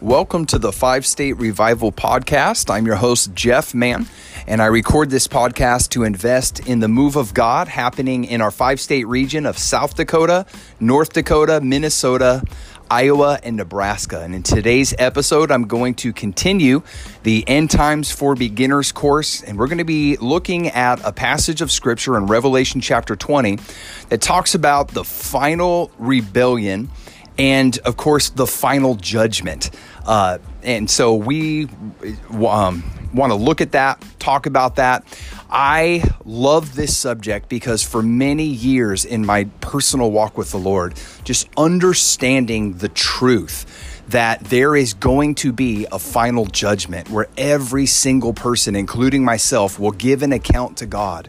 Welcome to the Five State Revival Podcast. I'm your host, Jeff Mann, and I record this podcast to invest in the move of God happening in our five state region of South Dakota, North Dakota, Minnesota, Iowa, and Nebraska. And in today's episode, I'm going to continue the End Times for Beginners course, and we're going to be looking at a passage of Scripture in Revelation chapter 20 that talks about the final rebellion and of course the final judgment. Uh, and so we um, want to look at that, talk about that. I love this subject because for many years in my personal walk with the Lord, just understanding the truth that there is going to be a final judgment where every single person, including myself, will give an account to God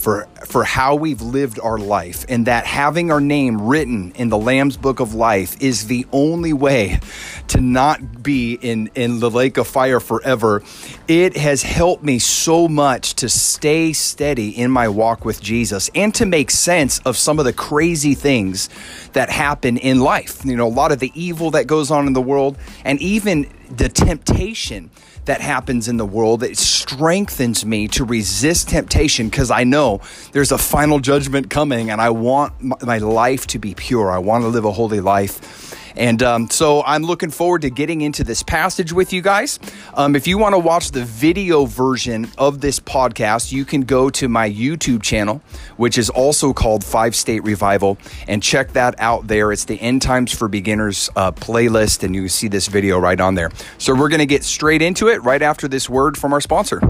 for for how we've lived our life and that having our name written in the lamb's book of life is the only way to not be in in the lake of fire forever. It has helped me so much to stay steady in my walk with Jesus and to make sense of some of the crazy things that happen in life. You know a lot of the evil that goes on in the world and even the temptation that happens in the world. It strengthens me to resist temptation because I know there's a final judgment coming and I want my life to be pure. I want to live a holy life. And um, so I'm looking forward to getting into this passage with you guys. Um, if you want to watch the video version of this podcast, you can go to my YouTube channel, which is also called Five State Revival, and check that out there. It's the End Times for Beginners uh, playlist, and you see this video right on there. So we're going to get straight into it right after this word from our sponsor.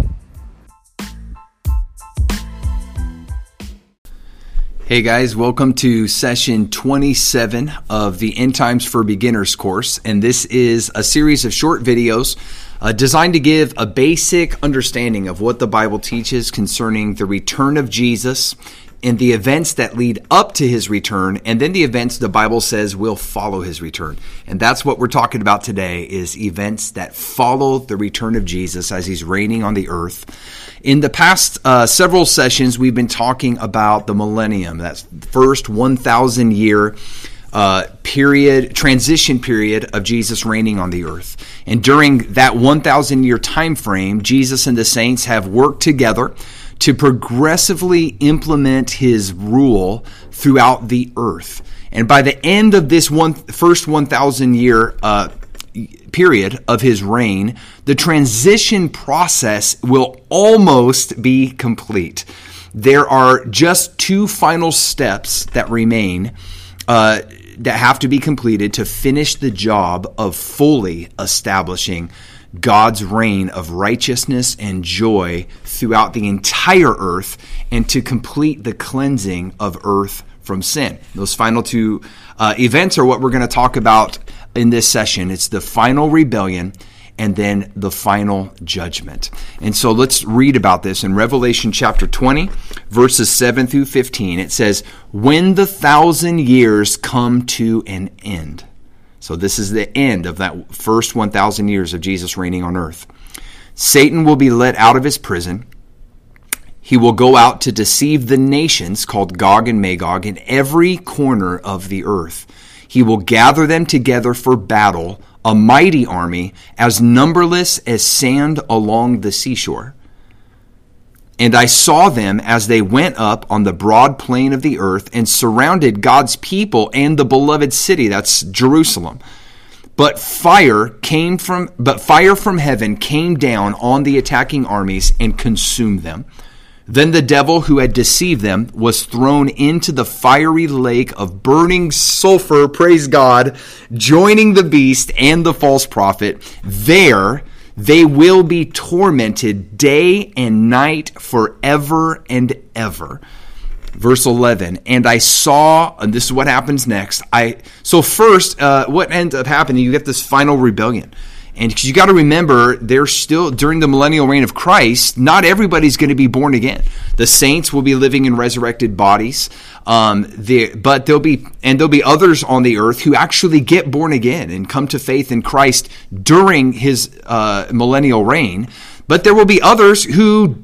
Hey guys, welcome to session 27 of the End Times for Beginners course. And this is a series of short videos uh, designed to give a basic understanding of what the Bible teaches concerning the return of Jesus and the events that lead up to his return and then the events the bible says will follow his return and that's what we're talking about today is events that follow the return of jesus as he's reigning on the earth in the past uh, several sessions we've been talking about the millennium that's first 1000 year uh, period, transition period of Jesus reigning on the earth. And during that 1,000 year time frame, Jesus and the saints have worked together to progressively implement his rule throughout the earth. And by the end of this one, first 1,000 year uh, period of his reign, the transition process will almost be complete. There are just two final steps that remain. Uh, that have to be completed to finish the job of fully establishing God's reign of righteousness and joy throughout the entire earth and to complete the cleansing of earth from sin. Those final two uh, events are what we're going to talk about in this session. It's the final rebellion and then the final judgment. And so let's read about this in Revelation chapter 20, verses 7 through 15. It says, When the thousand years come to an end. So this is the end of that first 1,000 years of Jesus reigning on earth. Satan will be let out of his prison. He will go out to deceive the nations called Gog and Magog in every corner of the earth. He will gather them together for battle, a mighty army, as numberless as sand along the seashore. And I saw them as they went up on the broad plain of the earth and surrounded God's people and the beloved city, that's Jerusalem. But fire came from but fire from heaven came down on the attacking armies and consumed them. Then the devil who had deceived them was thrown into the fiery lake of burning sulfur, praise God, joining the beast and the false prophet. There they will be tormented day and night forever and ever. Verse 11, and I saw, and this is what happens next. I so first, uh, what ends up happening? You get this final rebellion. And you got to remember, there's still during the millennial reign of Christ, not everybody's going to be born again. The saints will be living in resurrected bodies, um, but there'll be and there'll be others on the earth who actually get born again and come to faith in Christ during His uh, millennial reign. But there will be others who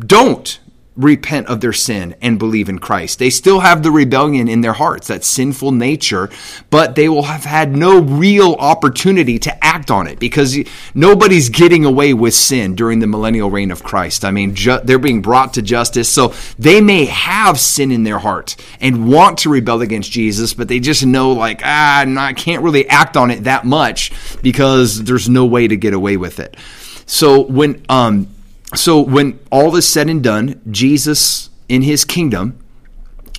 don't repent of their sin and believe in Christ. They still have the rebellion in their hearts, that sinful nature, but they will have had no real opportunity to act on it because nobody's getting away with sin during the millennial reign of Christ. I mean, ju- they're being brought to justice. So they may have sin in their heart and want to rebel against Jesus, but they just know, like, ah, I can't really act on it that much because there's no way to get away with it. So when, um, so when all is said and done, Jesus in his kingdom,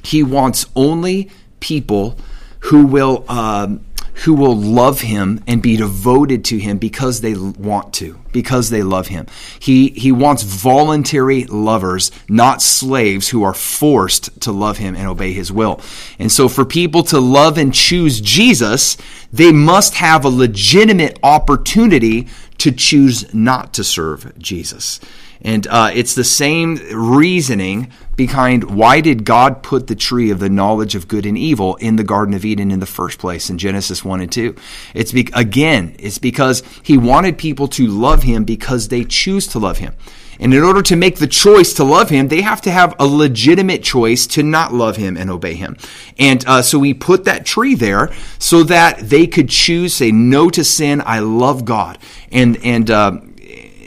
he wants only people who will um, who will love him and be devoted to him because they want to, because they love him. He he wants voluntary lovers, not slaves who are forced to love him and obey his will. And so for people to love and choose Jesus, they must have a legitimate opportunity to choose not to serve Jesus. And uh, it's the same reasoning behind why did God put the tree of the knowledge of good and evil in the Garden of Eden in the first place in Genesis 1 and 2? It's be- again, it's because he wanted people to love him because they choose to love him. And in order to make the choice to love him, they have to have a legitimate choice to not love him and obey him. And uh, so he put that tree there so that they could choose, say no to sin. I love God. And, and, uh,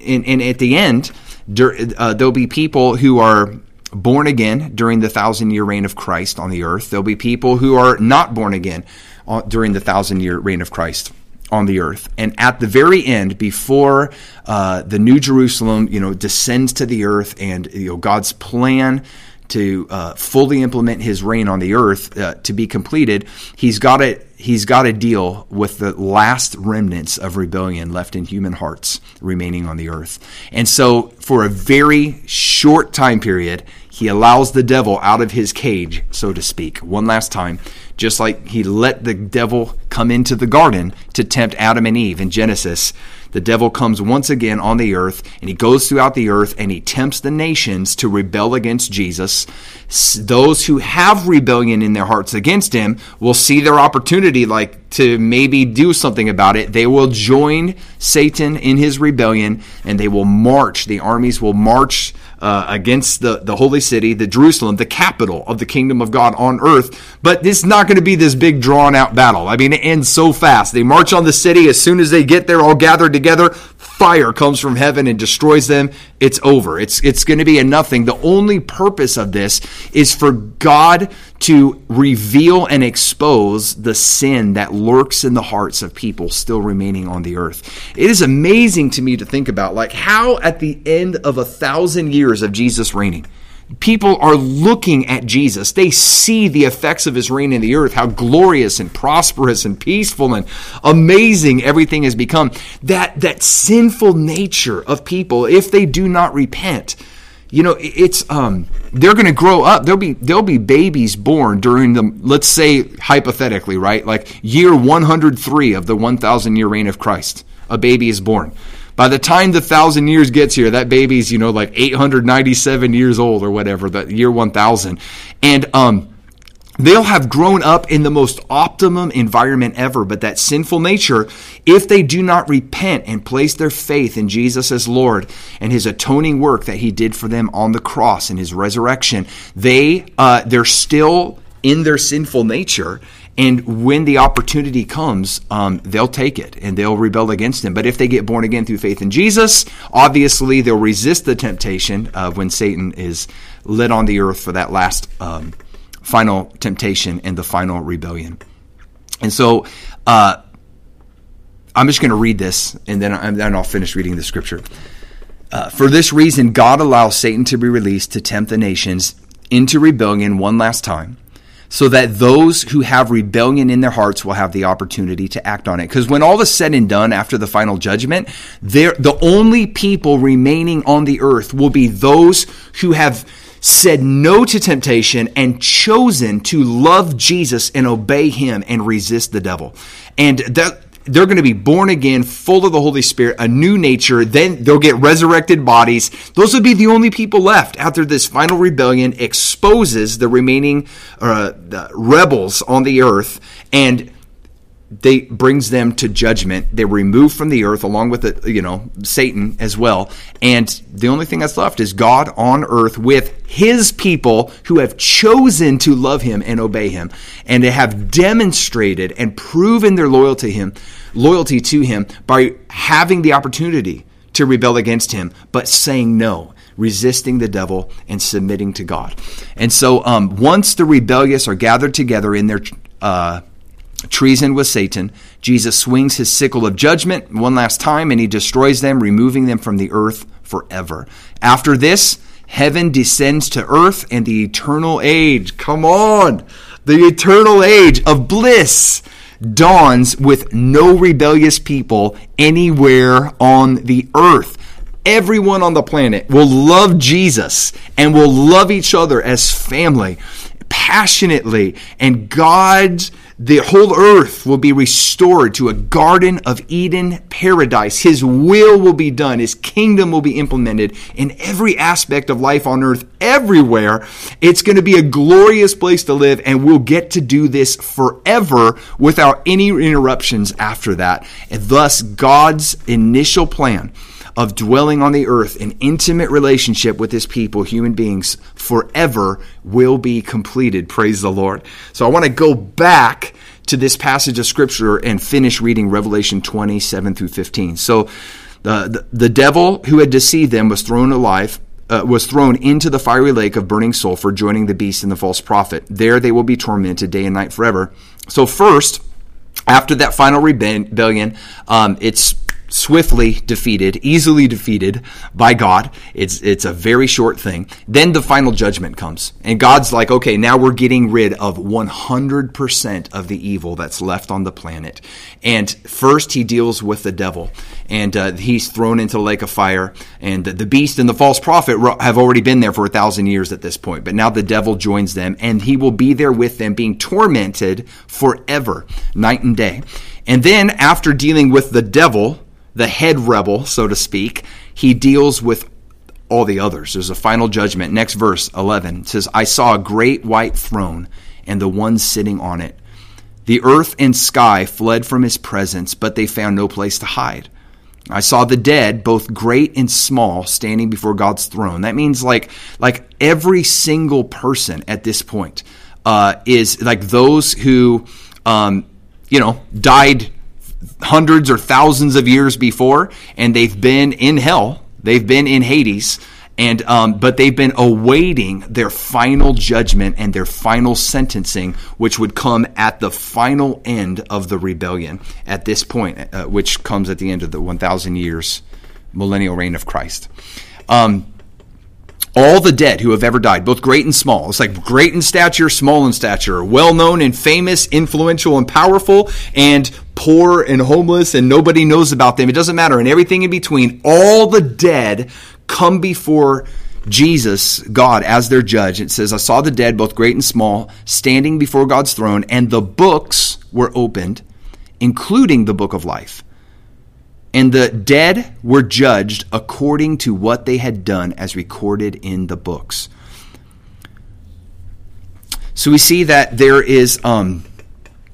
and, and at the end, uh, there'll be people who are born again during the thousand year reign of Christ on the earth. There'll be people who are not born again during the thousand year reign of Christ on the earth. And at the very end, before uh, the New Jerusalem, you know, descends to the earth, and you know God's plan to uh, fully implement His reign on the earth uh, to be completed, He's got to he's got to deal with the last remnants of rebellion left in human hearts remaining on the earth. And so, for a very short time period, he allows the devil out of his cage, so to speak, one last time, just like he let the devil come into the garden to tempt Adam and Eve in Genesis the devil comes once again on the earth and he goes throughout the earth and he tempts the nations to rebel against Jesus. Those who have rebellion in their hearts against him will see their opportunity like to maybe do something about it. They will join Satan in his rebellion and they will march. The armies will march uh, against the, the holy city, the Jerusalem, the capital of the kingdom of God on earth. But it's not going to be this big drawn out battle. I mean, it ends so fast. They march on the city. As soon as they get there, all gathered together, fire comes from heaven and destroys them, it's over. It's, it's going to be a nothing. The only purpose of this is for God to reveal and expose the sin that lurks in the hearts of people still remaining on the earth. It is amazing to me to think about, like, how at the end of a thousand years of Jesus reigning, people are looking at Jesus. They see the effects of his reign in the earth, how glorious and prosperous and peaceful and amazing everything has become. That, that sinful nature of people, if they do not repent, you know, it's um, they're going to grow up. There'll be there'll be babies born during the let's say hypothetically, right? Like year 103 of the 1000 year reign of Christ, a baby is born. By the time the thousand years gets here, that baby's, you know, like 897 years old or whatever, the year 1000. And, um, they'll have grown up in the most optimum environment ever, but that sinful nature, if they do not repent and place their faith in Jesus as Lord and His atoning work that He did for them on the cross and His resurrection, they uh, they're still in their sinful nature, and when the opportunity comes, um, they'll take it and they'll rebel against him. But if they get born again through faith in Jesus, obviously they'll resist the temptation of when Satan is led on the earth for that last um, final temptation and the final rebellion. And so uh, I'm just going to read this and then, and then I'll finish reading the scripture. Uh, for this reason, God allows Satan to be released to tempt the nations into rebellion one last time so that those who have rebellion in their hearts will have the opportunity to act on it. Because when all is said and done after the final judgment, the only people remaining on the earth will be those who have said no to temptation and chosen to love Jesus and obey him and resist the devil. And that they're going to be born again, full of the Holy Spirit, a new nature. Then they'll get resurrected bodies. Those would be the only people left after this final rebellion exposes the remaining uh, the rebels on the earth. And they brings them to judgment. They're removed from the earth along with the, you know Satan as well. And the only thing that's left is God on earth with his people who have chosen to love him and obey him and they have demonstrated and proven their loyalty to him, loyalty to him by having the opportunity to rebel against him but saying no resisting the devil and submitting to God. And so, um, once the rebellious are gathered together in their uh, treason with Satan, Jesus swings his sickle of judgment one last time and he destroys them, removing them from the earth forever. After this, heaven descends to earth and the eternal age, come on, the eternal age of bliss dawns with no rebellious people anywhere on the earth. Everyone on the planet will love Jesus and will love each other as family passionately, and God's the whole earth will be restored to a Garden of Eden paradise. His will will be done. His kingdom will be implemented in every aspect of life on earth, everywhere. It's going to be a glorious place to live, and we'll get to do this forever without any interruptions after that. And thus, God's initial plan of dwelling on the earth in intimate relationship with his people, human beings, forever will be completed. Praise the Lord. So I want to go back to this passage of scripture and finish reading Revelation 27 through 15. So the, the, the devil who had deceived them was thrown alive. Uh, was thrown into the fiery lake of burning sulfur, joining the beast and the false prophet. There they will be tormented day and night forever. So, first, after that final rebellion, um, it's swiftly defeated, easily defeated by God. It's it's a very short thing. Then the final judgment comes. And God's like, "Okay, now we're getting rid of 100% of the evil that's left on the planet." And first he deals with the devil. And uh, he's thrown into the lake of fire. And the, the beast and the false prophet have already been there for a thousand years at this point. But now the devil joins them, and he will be there with them, being tormented forever, night and day. And then, after dealing with the devil, the head rebel, so to speak, he deals with all the others. There's a final judgment. Next verse, 11, says, I saw a great white throne and the one sitting on it. The earth and sky fled from his presence, but they found no place to hide. I saw the dead, both great and small, standing before God's throne. That means like like every single person at this point uh, is like those who um, you know died hundreds or thousands of years before, and they've been in hell. They've been in Hades, and um, but they've been awaiting their final judgment and their final sentencing, which would come at the final end of the rebellion. At this point, uh, which comes at the end of the 1,000 years millennial reign of Christ. Um, all the dead who have ever died, both great and small. It's like great in stature, small in stature, well known and famous, influential and powerful, and poor and homeless, and nobody knows about them. It doesn't matter. And everything in between, all the dead come before Jesus, God, as their judge. It says, I saw the dead, both great and small, standing before God's throne, and the books were opened, including the book of life. And the dead were judged according to what they had done as recorded in the books. So we see that there is, um,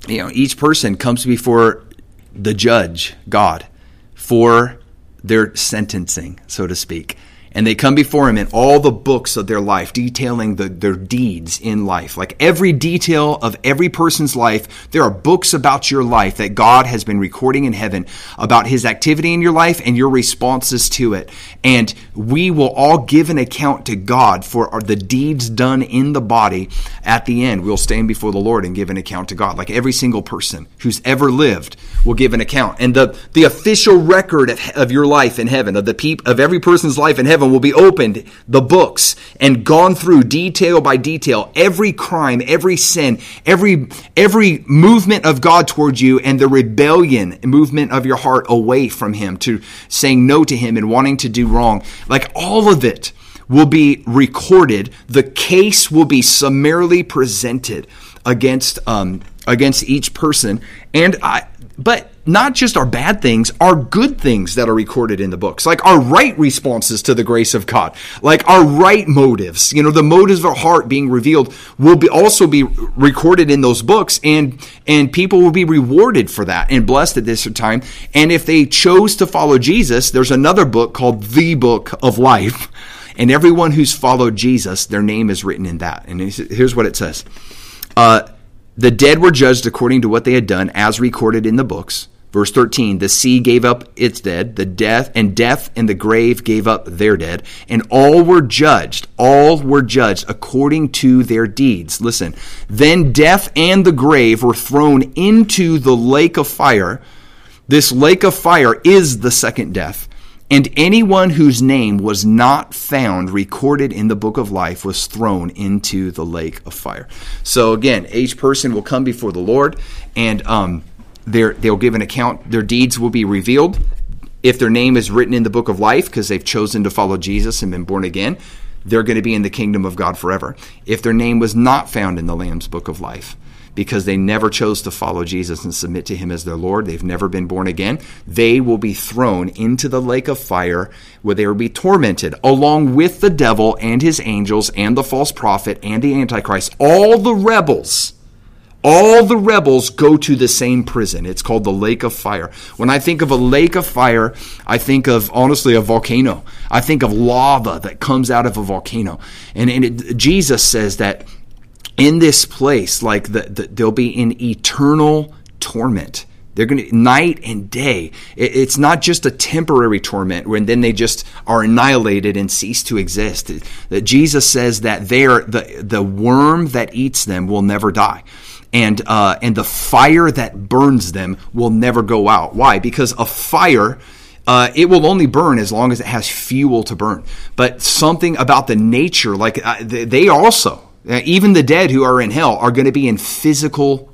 you know, each person comes before the judge, God, for their sentencing, so to speak and they come before him in all the books of their life, detailing the, their deeds in life. Like every detail of every person's life, there are books about your life that God has been recording in heaven about his activity in your life and your responses to it. And we will all give an account to God for the deeds done in the body. At the end, we'll stand before the Lord and give an account to God. Like every single person who's ever lived will give an account. And the, the official record of, of your life in heaven, of the peop, of every person's life in heaven, heaven will be opened, the books, and gone through detail by detail, every crime, every sin, every, every movement of God towards you, and the rebellion movement of your heart away from Him to saying no to Him and wanting to do wrong. Like all of it will be recorded. The case will be summarily presented against um, against each person. And I, but not just our bad things, our good things that are recorded in the books, like our right responses to the grace of God, like our right motives. You know, the motives of our heart being revealed will be also be recorded in those books, and and people will be rewarded for that and blessed at this time. And if they chose to follow Jesus, there's another book called the Book of Life, and everyone who's followed Jesus, their name is written in that. And here's what it says. Uh, the dead were judged according to what they had done, as recorded in the books. Verse 13, the sea gave up its dead, the death and death and the grave gave up their dead, and all were judged, all were judged according to their deeds. Listen, then death and the grave were thrown into the lake of fire. This lake of fire is the second death. And anyone whose name was not found recorded in the book of life was thrown into the lake of fire. So again, each person will come before the Lord, and um, they'll give an account. Their deeds will be revealed. If their name is written in the book of life because they've chosen to follow Jesus and been born again, they're going to be in the kingdom of God forever. If their name was not found in the Lamb's book of life, because they never chose to follow Jesus and submit to him as their Lord. They've never been born again. They will be thrown into the lake of fire where they will be tormented along with the devil and his angels and the false prophet and the Antichrist. All the rebels. All the rebels go to the same prison. It's called the lake of fire. When I think of a lake of fire, I think of honestly a volcano. I think of lava that comes out of a volcano. And, and it, Jesus says that in this place, like the, the, they'll be in eternal torment. They're going to night and day. It, it's not just a temporary torment when then they just are annihilated and cease to exist. That Jesus says that they're the the worm that eats them will never die. And, uh, and the fire that burns them will never go out. Why? Because a fire uh, it will only burn as long as it has fuel to burn. But something about the nature, like uh, they also, uh, even the dead who are in hell are going to be in physical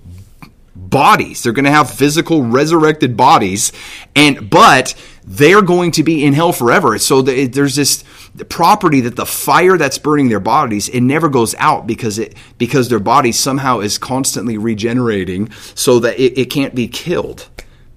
bodies. They're going to have physical resurrected bodies, and but they're going to be in hell forever. So the, there's this property that the fire that's burning their bodies it never goes out because it because their body somehow is constantly regenerating so that it, it can't be killed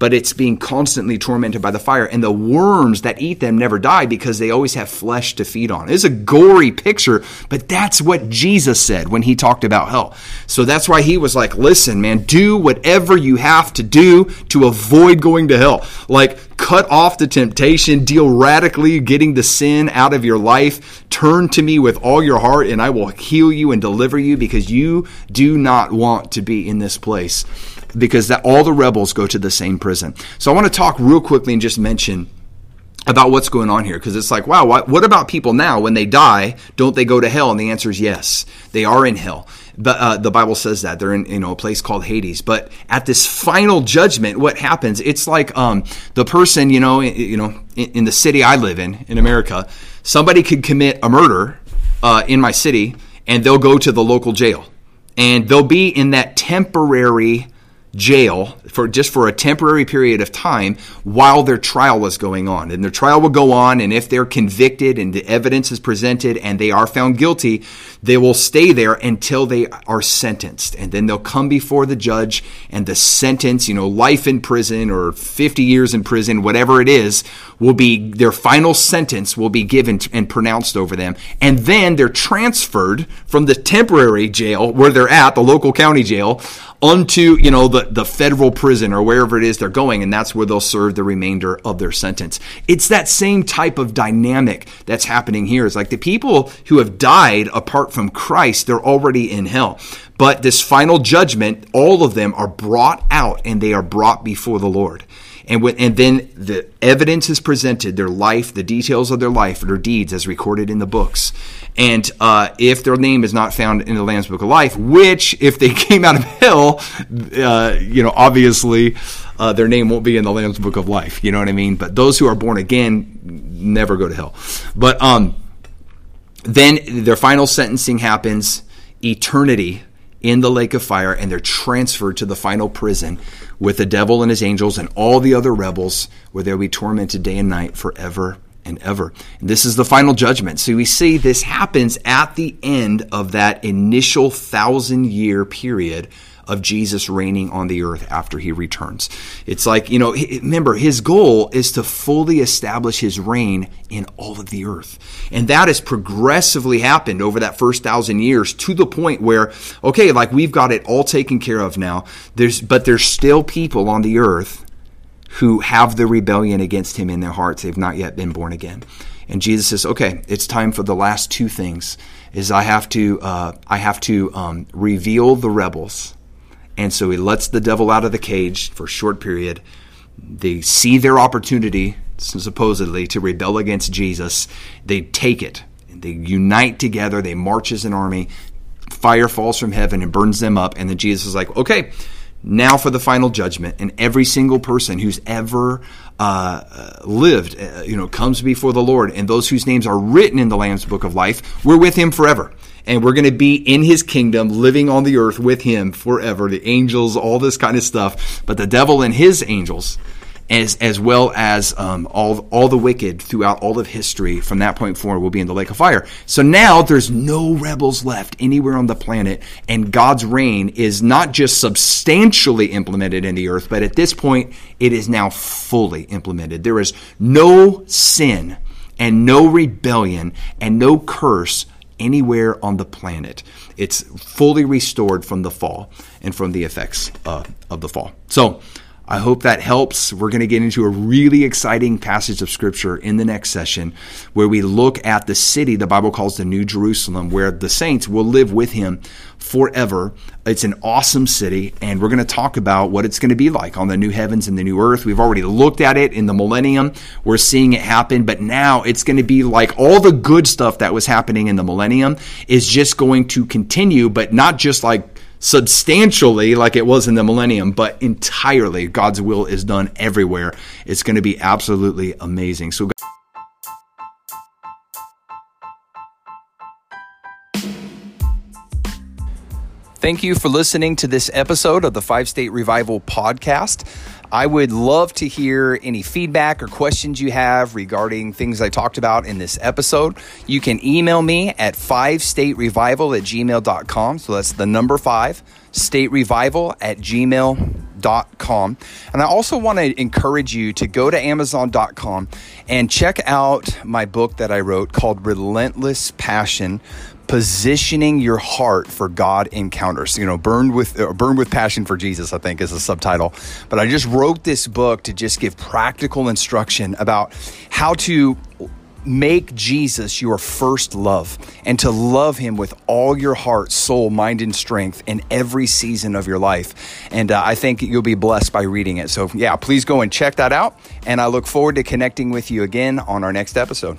but it's being constantly tormented by the fire. And the worms that eat them never die because they always have flesh to feed on. It's a gory picture, but that's what Jesus said when he talked about hell. So that's why he was like, listen, man, do whatever you have to do to avoid going to hell. Like, cut off the temptation, deal radically getting the sin out of your life. Turn to me with all your heart, and I will heal you and deliver you because you do not want to be in this place because that all the rebels go to the same prison. So I want to talk real quickly and just mention about what's going on here because it's like wow what, about people now? When they die don't they go to hell? And the answer is yes. They are in hell. But uh, the bible says that. They're in you know a place called hades. But at this final judgment what happens? It's like um, the person you know you know in, in, the city i live in in america somebody could commit a murder uh, in my city and they'll go to the local jail. And they'll be in that temporary jail for just for a temporary period of time while their trial was going on. And their trial will go on, and if they're convicted and the evidence is presented and they are found guilty, they will stay there until they are sentenced. And then they'll come before the judge, and the sentence, you know, life in prison or 50 years in prison, whatever it is, will be their final sentence will be given and pronounced over them. And then they're transferred from the temporary jail where they're at, the local county jail, unto, you know, the, the federal prison or wherever it is they're going, and that's where they'll serve the remainder of their sentence. It's that same type of dynamic that's happening here. It's like the people who have died apart from Christ, they're already in hell. But this final judgment, all of them are brought out and they are brought before the Lord. And, when, and then the evidence is presented, their life, the details of their life, their deeds as recorded in the books. And uh, if their name is not found in the Lamb's Book of Life, which if they came out of hell, uh, you know, obviously uh, their name won't be in the Lamb's Book of Life. You know what I mean? But those who are born again never go to hell. But um, then their final sentencing happens, eternity in the lake of fire, and they're transferred to the final prison with the devil and his angels and all the other rebels, where they'll be tormented day and night forever and ever. And this is the final judgment. So we see this happens at the end of that initial thousand year period of Jesus reigning on the earth after he returns. It's like, you know, remember, his goal is to fully establish his reign in all of the earth. And that has progressively happened over that first thousand years to the point where, okay, like we've got it all taken care of now. There's, but there's still people on the earth who have the rebellion against him in their hearts. They've not yet been born again. And Jesus says, okay, it's time for the last two things is I have to, uh, I have to um, reveal the rebels. And so he lets the devil out of the cage for a short period. They see their opportunity, supposedly, to rebel against Jesus. They take it. They unite together. They march as an army. Fire falls from heaven and burns them up. And then Jesus is like, okay, now for the final judgment. And every single person who's ever uh, lived, uh, you know, comes before the Lord, and those whose names are written in the Lamb's Book of Life, we're with Him forever. And we're going to be in His kingdom, living on the earth with Him forever. The angels, all this kind of stuff. But the devil and his angels as as well as um, all all the wicked throughout all of history from that point forward will be in the lake of fire. So now there's no rebels left anywhere on the planet, and God's reign is not just substantially implemented in the earth, but at this point it is now fully implemented. There is no sin and no rebellion and no curse anywhere on the planet. It's fully restored from the fall and from the effects uh, of the fall. So I hope that helps. We're going to get into a really exciting passage of scripture in the next session where we look at the city the Bible calls the New Jerusalem, where the saints will live with him forever. It's an awesome city, and we're going to talk about what it's going to be like on the new heavens and the new earth. We've already looked at it in the millennium. We're seeing it happen, but now it's going to be like all the good stuff that was happening in the millennium is just going to continue, but not just like substantially like it was in the millennium, but entirely God's will is done everywhere. It's going to be absolutely amazing. So Thank you for listening to this episode of the Five State Revival podcast. I would love to hear any feedback or questions you have regarding things I talked about in this episode. You can email me at 5staterevival at gmail.com. So that's the number five, staterevival at gmail.com. And I also want to encourage you to go to amazon.com and check out my book that I wrote called Relentless Passion positioning your heart for God encounters. You know, burned with uh, burned with passion for Jesus, I think is the subtitle. But I just wrote this book to just give practical instruction about how to make Jesus your first love and to love him with all your heart, soul, mind, and strength in every season of your life. And uh, I think you'll be blessed by reading it. So, yeah, please go and check that out. And I look forward to connecting with you again on our next episode.